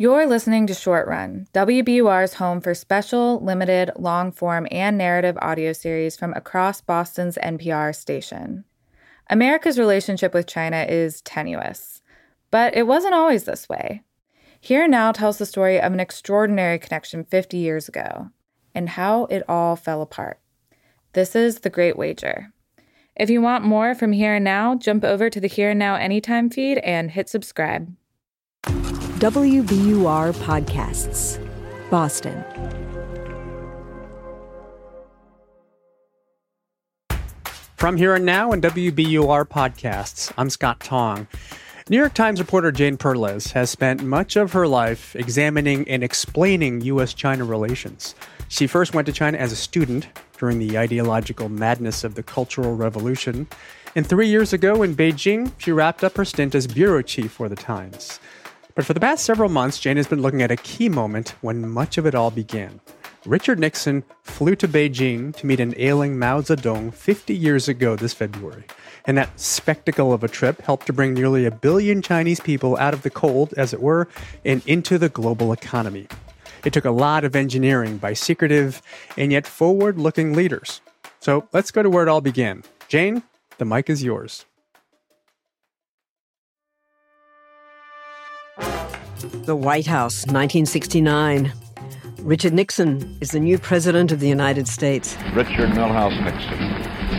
You're listening to Short Run, WBUR's home for special, limited, long form, and narrative audio series from across Boston's NPR station. America's relationship with China is tenuous, but it wasn't always this way. Here and Now tells the story of an extraordinary connection 50 years ago and how it all fell apart. This is The Great Wager. If you want more from Here and Now, jump over to the Here and Now Anytime feed and hit subscribe. WBUR Podcasts, Boston. From Here and Now and WBUR Podcasts, I'm Scott Tong. New York Times reporter Jane Perlez has spent much of her life examining and explaining U.S. China relations. She first went to China as a student during the ideological madness of the Cultural Revolution. And three years ago in Beijing, she wrapped up her stint as bureau chief for the Times. But for the past several months, Jane has been looking at a key moment when much of it all began. Richard Nixon flew to Beijing to meet an ailing Mao Zedong 50 years ago this February. And that spectacle of a trip helped to bring nearly a billion Chinese people out of the cold, as it were, and into the global economy. It took a lot of engineering by secretive and yet forward looking leaders. So let's go to where it all began. Jane, the mic is yours. The White House, 1969. Richard Nixon is the new President of the United States. Richard Milhous Nixon.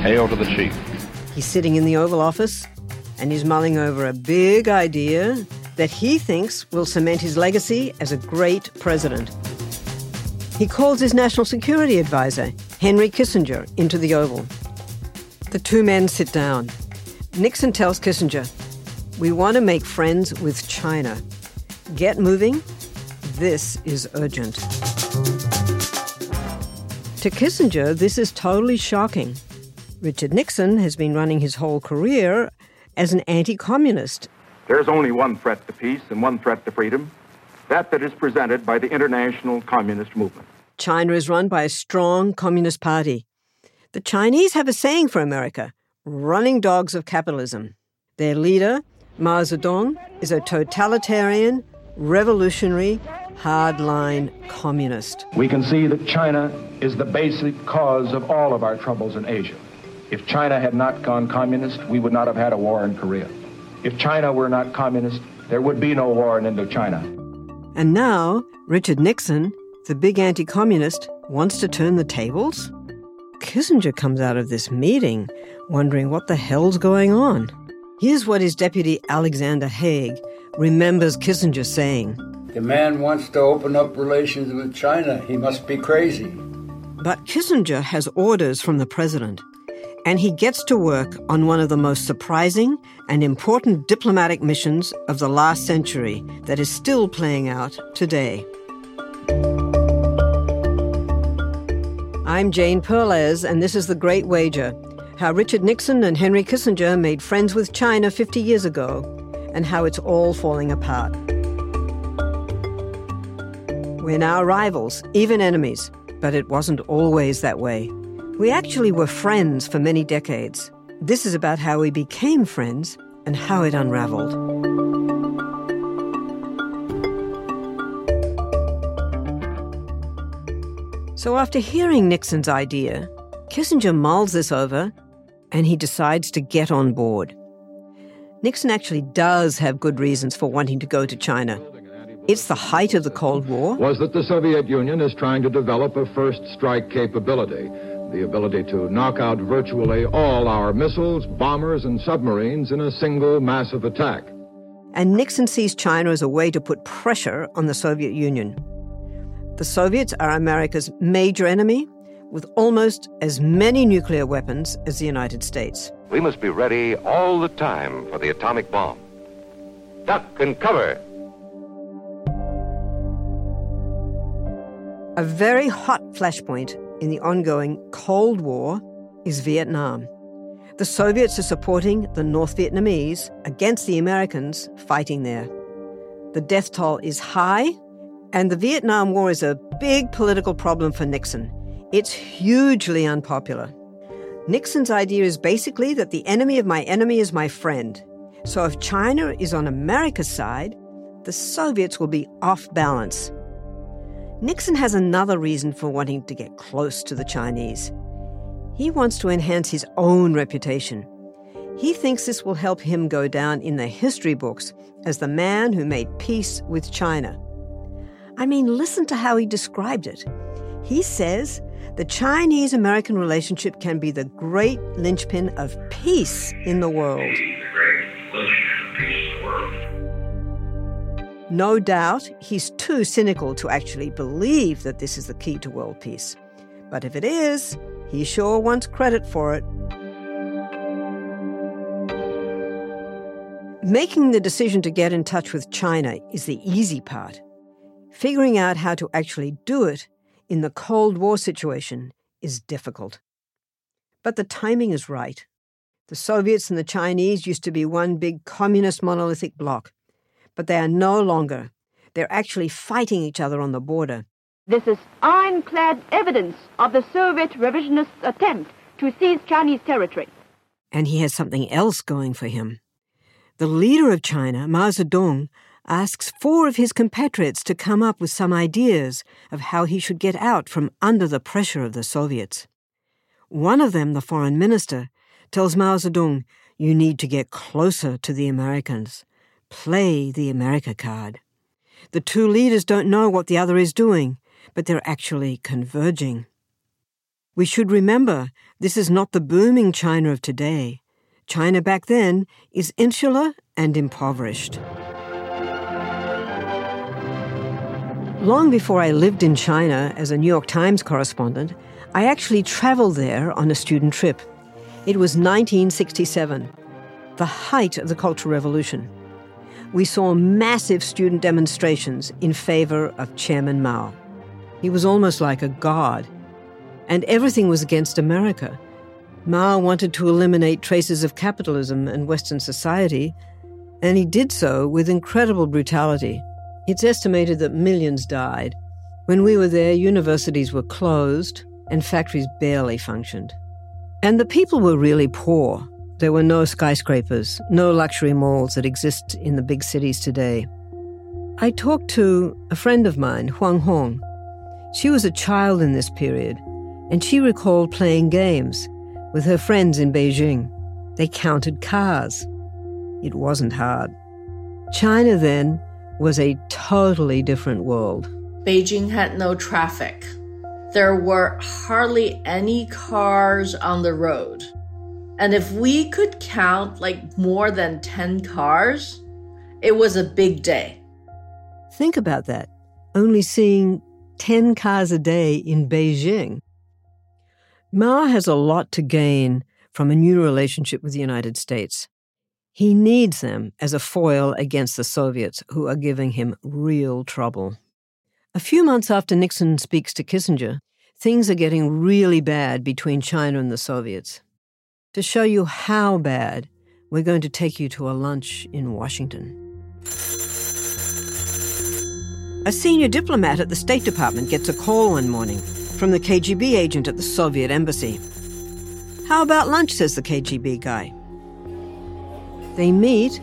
Hail to the chief. He's sitting in the Oval Office and he's mulling over a big idea that he thinks will cement his legacy as a great president. He calls his national security advisor, Henry Kissinger, into the Oval. The two men sit down. Nixon tells Kissinger, We want to make friends with China. Get moving. This is urgent. To Kissinger, this is totally shocking. Richard Nixon has been running his whole career as an anti communist. There's only one threat to peace and one threat to freedom that that is presented by the international communist movement. China is run by a strong communist party. The Chinese have a saying for America running dogs of capitalism. Their leader, Mao Zedong, is a totalitarian, revolutionary, hardline communist. We can see that China is the basic cause of all of our troubles in Asia. If China had not gone communist, we would not have had a war in Korea. If China were not communist, there would be no war in Indochina. And now, Richard Nixon, the big anti communist, wants to turn the tables? Kissinger comes out of this meeting wondering what the hell's going on. Here's what his deputy Alexander Haig remembers Kissinger saying The man wants to open up relations with China. He must be crazy. But Kissinger has orders from the president and he gets to work on one of the most surprising and important diplomatic missions of the last century that is still playing out today. I'm Jane Perlez, and this is The Great Wager how Richard Nixon and Henry Kissinger made friends with China 50 years ago, and how it's all falling apart. We're now rivals, even enemies, but it wasn't always that way. We actually were friends for many decades. This is about how we became friends and how it unraveled. So, after hearing Nixon's idea, Kissinger mulls this over and he decides to get on board. Nixon actually does have good reasons for wanting to go to China. It's the height of the Cold War. Was that the Soviet Union is trying to develop a first strike capability the ability to knock out virtually all our missiles, bombers, and submarines in a single massive attack. And Nixon sees China as a way to put pressure on the Soviet Union. The Soviets are America's major enemy, with almost as many nuclear weapons as the United States. We must be ready all the time for the atomic bomb. Duck and cover. A very hot flashpoint in the ongoing Cold War is Vietnam. The Soviets are supporting the North Vietnamese against the Americans fighting there. The death toll is high, and the Vietnam War is a big political problem for Nixon. It's hugely unpopular. Nixon's idea is basically that the enemy of my enemy is my friend. So if China is on America's side, the Soviets will be off balance. Nixon has another reason for wanting to get close to the Chinese. He wants to enhance his own reputation. He thinks this will help him go down in the history books as the man who made peace with China. I mean, listen to how he described it. He says the Chinese American relationship can be the great linchpin of peace in the world. No doubt he's too cynical to actually believe that this is the key to world peace. But if it is, he sure wants credit for it. Making the decision to get in touch with China is the easy part. Figuring out how to actually do it in the Cold War situation is difficult. But the timing is right. The Soviets and the Chinese used to be one big communist monolithic bloc, but they are no longer. They're actually fighting each other on the border. This is ironclad evidence of the Soviet revisionists' attempt to seize Chinese territory. And he has something else going for him. The leader of China, Mao Zedong, asks four of his compatriots to come up with some ideas of how he should get out from under the pressure of the Soviets. One of them, the foreign minister, tells Mao Zedong, You need to get closer to the Americans. Play the America card. The two leaders don't know what the other is doing, but they're actually converging. We should remember this is not the booming China of today. China back then is insular and impoverished. Long before I lived in China as a New York Times correspondent, I actually traveled there on a student trip. It was 1967, the height of the Cultural Revolution. We saw massive student demonstrations in favor of Chairman Mao. He was almost like a god, and everything was against America. Mao wanted to eliminate traces of capitalism in Western society, and he did so with incredible brutality. It's estimated that millions died. When we were there, universities were closed and factories barely functioned. And the people were really poor. There were no skyscrapers, no luxury malls that exist in the big cities today. I talked to a friend of mine, Huang Hong. She was a child in this period, and she recalled playing games with her friends in Beijing. They counted cars. It wasn't hard. China then was a totally different world. Beijing had no traffic. There were hardly any cars on the road. And if we could count like more than 10 cars, it was a big day. Think about that. Only seeing 10 cars a day in Beijing. Mao has a lot to gain from a new relationship with the United States. He needs them as a foil against the Soviets, who are giving him real trouble. A few months after Nixon speaks to Kissinger, things are getting really bad between China and the Soviets. To show you how bad, we're going to take you to a lunch in Washington. A senior diplomat at the State Department gets a call one morning from the KGB agent at the Soviet embassy. How about lunch, says the KGB guy. They meet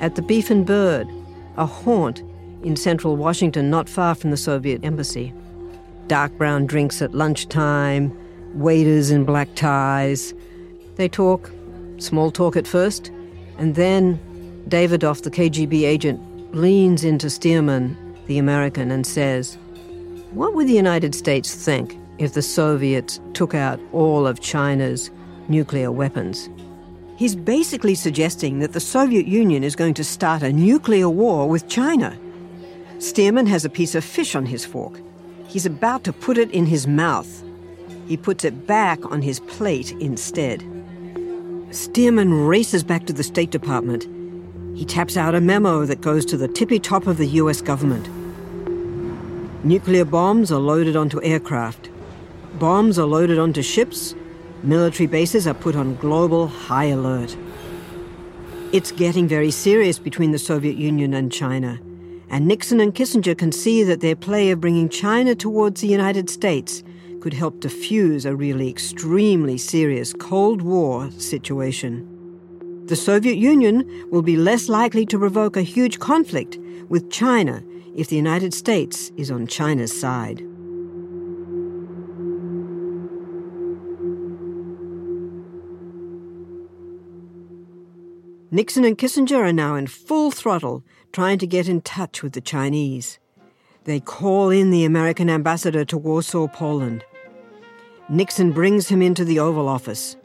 at the Beef and Bird, a haunt in central Washington not far from the Soviet embassy. Dark brown drinks at lunchtime, waiters in black ties. They talk, small talk at first, and then Davydov, the KGB agent, leans into Stearman, the American, and says, What would the United States think if the Soviets took out all of China's nuclear weapons? He's basically suggesting that the Soviet Union is going to start a nuclear war with China. Stearman has a piece of fish on his fork. He's about to put it in his mouth. He puts it back on his plate instead. Stearman races back to the State Department. He taps out a memo that goes to the tippy top of the US government. Nuclear bombs are loaded onto aircraft. Bombs are loaded onto ships military bases are put on global high alert. It's getting very serious between the Soviet Union and China, and Nixon and Kissinger can see that their play of bringing China towards the United States could help diffuse a really extremely serious Cold War situation. The Soviet Union will be less likely to provoke a huge conflict with China if the United States is on China's side. Nixon and Kissinger are now in full throttle trying to get in touch with the Chinese. They call in the American ambassador to Warsaw, Poland. Nixon brings him into the Oval Office.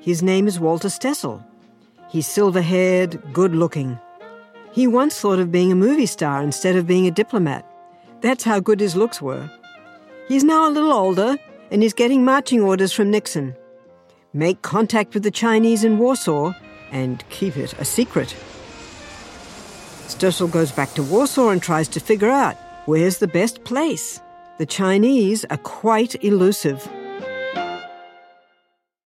His name is Walter Stoessel. He's silver haired, good looking. He once thought of being a movie star instead of being a diplomat. That's how good his looks were. He's now a little older, and he's getting marching orders from Nixon. Make contact with the Chinese in Warsaw and keep it a secret. Stoessel goes back to Warsaw and tries to figure out where's the best place. The Chinese are quite elusive.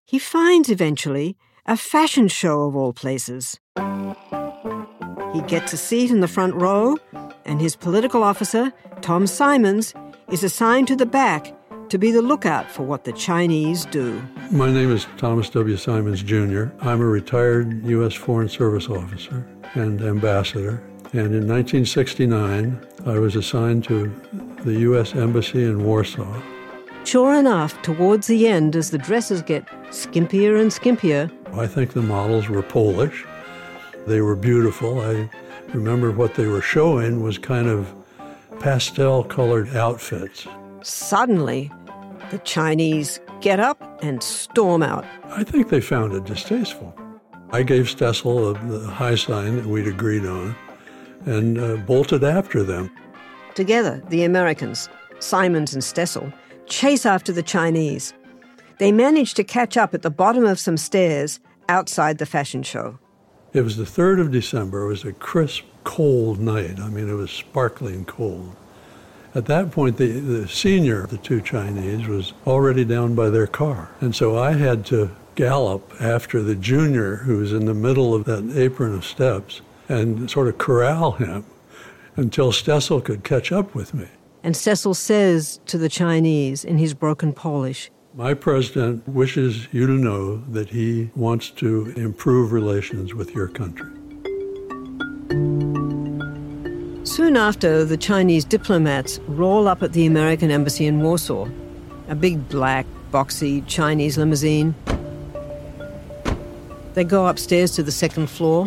He finds eventually a fashion show of all places. He gets a seat in the front row, and his political officer, Tom Simons, is assigned to the back to be the lookout for what the Chinese do. My name is Thomas W. Simons, Jr. I'm a retired U.S. Foreign Service officer and ambassador. And in 1969, I was assigned to the U.S. Embassy in Warsaw. Sure enough, towards the end, as the dresses get skimpier and skimpier, I think the models were Polish. They were beautiful. I remember what they were showing was kind of pastel colored outfits. Suddenly, the Chinese get up and storm out. I think they found it distasteful. I gave Stoessel the high sign that we'd agreed on and uh, bolted after them. Together, the Americans, Simons and Stoessel, chase after the Chinese. They manage to catch up at the bottom of some stairs outside the fashion show. It was the 3rd of December. It was a crisp, cold night. I mean, it was sparkling cold. At that point, the, the senior of the two Chinese was already down by their car. And so I had to gallop after the junior who was in the middle of that apron of steps and sort of corral him until Stoessel could catch up with me. And Stoessel says to the Chinese in his broken Polish, My president wishes you to know that he wants to improve relations with your country. Soon after, the Chinese diplomats roll up at the American embassy in Warsaw. A big black, boxy Chinese limousine. They go upstairs to the second floor.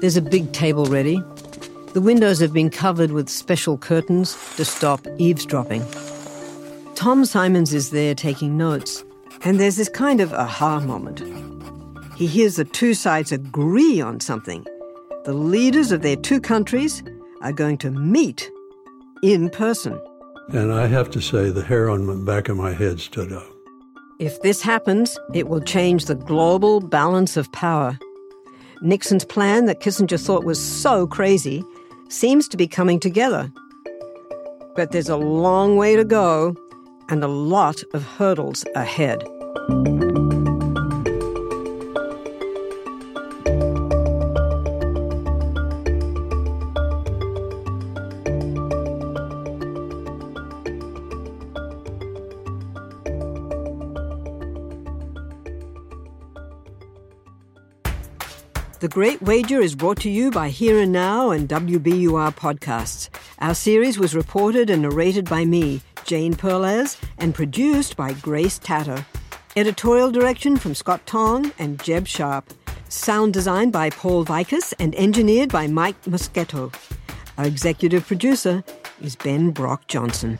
There's a big table ready. The windows have been covered with special curtains to stop eavesdropping. Tom Simons is there taking notes, and there's this kind of aha moment. He hears the two sides agree on something. The leaders of their two countries are going to meet in person. And I have to say, the hair on the back of my head stood up. If this happens, it will change the global balance of power. Nixon's plan that Kissinger thought was so crazy seems to be coming together. But there's a long way to go and a lot of hurdles ahead. The Great Wager is brought to you by Here and Now and WBUR Podcasts. Our series was reported and narrated by me, Jane Perlez, and produced by Grace Tatter. Editorial direction from Scott Tong and Jeb Sharp. Sound design by Paul Vaitkus and engineered by Mike Moschetto. Our executive producer is Ben Brock Johnson.